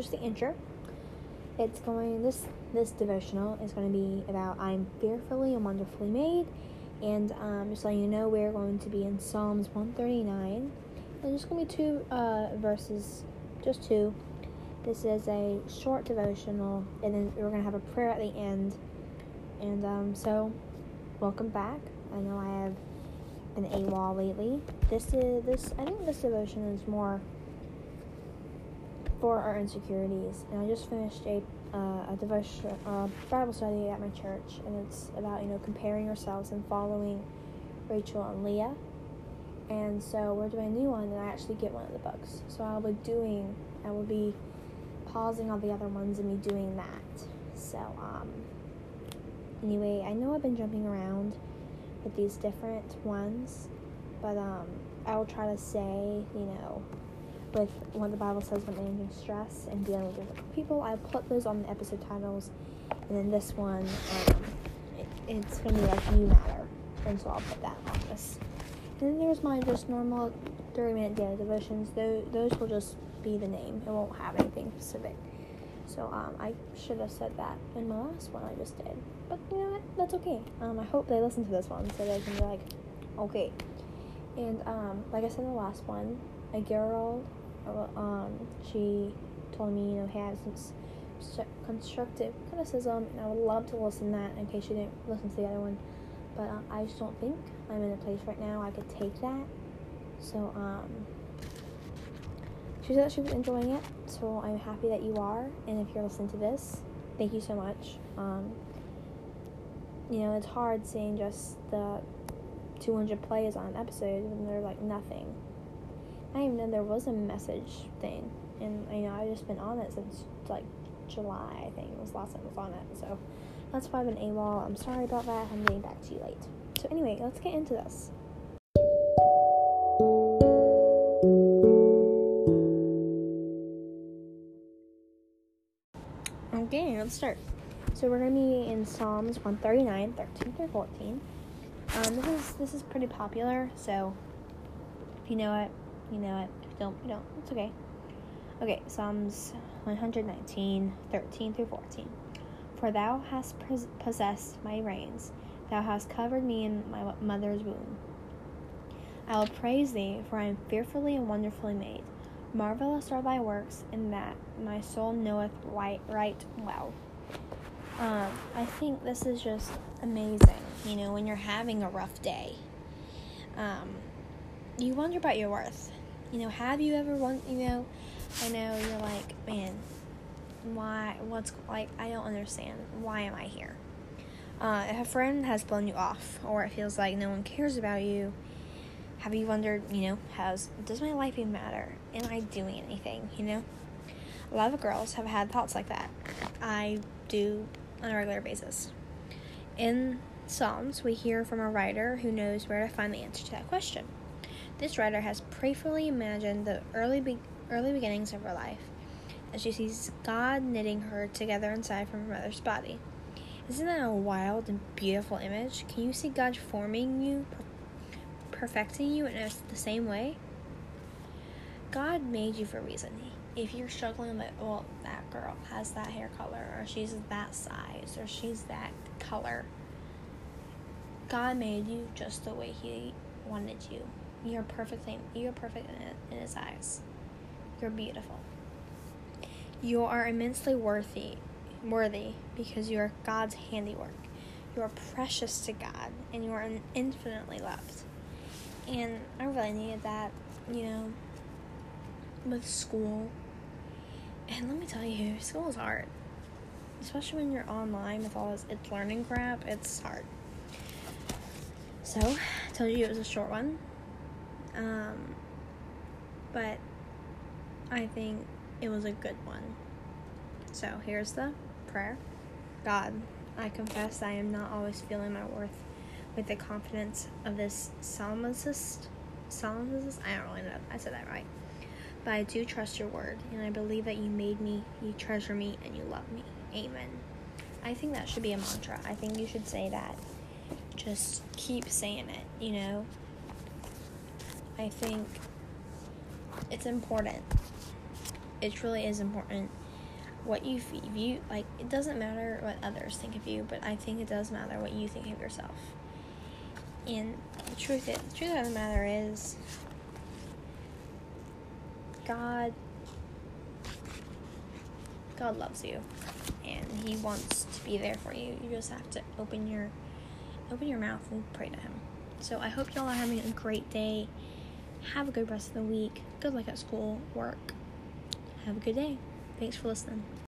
just the intro. It's going this this devotional is going to be about I'm fearfully and wonderfully made, and um, just letting you know we're going to be in Psalms 139. And just going to be two uh, verses, just two. This is a short devotional, and then we're going to have a prayer at the end. And um, so, welcome back. I know I have been AWOL lately. This is this. I think this devotion is more for our insecurities. And I just finished a uh, a devotion, uh, Bible study at my church, and it's about you know comparing ourselves and following Rachel and Leah. And so we're doing a new one, and I actually get one of the books. So I'll be doing, I will be pausing all the other ones and me doing that. So um, anyway, I know I've been jumping around with these different ones, but um, I will try to say, you know, with what the Bible says when managing stress and dealing with difficult people. I'll put those on the episode titles, and then this one, um, it, it's gonna be like you matter, and so I'll put that on this. And then there's my just normal 30 minute daily devotions. Those, those will just be the name. It won't have anything specific. So um, I should have said that in my last one I just did. But you know what? That's okay. Um, I hope they listen to this one so they can be like, okay. And um, like I said in the last one, a girl, um, she told me, you know, hey, I have some constructive criticism, and I would love to listen to that in case she didn't listen to the other one. But uh, I just don't think I'm in a place right now I could take that. So, um, she said that she was enjoying it, so I'm happy that you are. And if you're listening to this, thank you so much. Um, you know, it's hard seeing just the 200 plays on an episode when they're like nothing. I even know there was a message thing, and you know I've just been on it since like July. I think It was last time I was on it, so that's why I've been AWOL. I'm sorry about that. I'm getting back to you late. So anyway, let's get into this. Okay, let's start. So we're gonna be in Psalms 139, 13 through 14. Um, this is this is pretty popular, so if you know it, you know it. Don't, you don't. It's okay. Okay, Psalms 119, 13 through 14. For thou hast possessed my reins, thou hast covered me in my mother's womb. I will praise thee, for I am fearfully and wonderfully made. Marvelous are thy works, in that my soul knoweth right, right well. Um, I think this is just amazing. You know, when you're having a rough day, um, you wonder about your worth. You know, have you ever won? You know, I know you're like, man, why? What's like? I don't understand. Why am I here? Uh, if a friend has blown you off, or it feels like no one cares about you, have you wondered, you know, has, does my life even matter? Am I doing anything? You know, a lot of girls have had thoughts like that. I do on a regular basis. In Psalms, we hear from a writer who knows where to find the answer to that question. This writer has prayerfully imagined the early be- early beginnings of her life as she sees God knitting her together inside from her mother's body. Isn't that a wild and beautiful image? Can you see God forming you, perfecting you in the same way? God made you for a reason. If you're struggling with, well, that girl has that hair color, or she's that size, or she's that color, God made you just the way He wanted you. You're perfectly, you're perfect in, in His eyes. You're beautiful. You are immensely worthy, worthy because you are God's handiwork. You are precious to God, and you are infinitely loved. And I really needed that, you know, with school. And let me tell you, school is hard. Especially when you're online with all this it's learning crap, it's hard. So, I told you it was a short one. Um, but I think it was a good one. So, here's the prayer God, I confess I am not always feeling my worth with the confidence of this psalmist. Psalmist? I don't really know I said that right. But I do trust your word, and I believe that you made me, you treasure me, and you love me. Amen. I think that should be a mantra. I think you should say that. Just keep saying it, you know? I think it's important. It really is important what you you like it doesn't matter what others think of you but i think it does matter what you think of yourself. And the truth is the truth of the matter is god god loves you and he wants to be there for you. You just have to open your open your mouth and pray to him. So i hope y'all are having a great day have a good rest of the week. Good luck at school work. Have a good day. Thanks for listening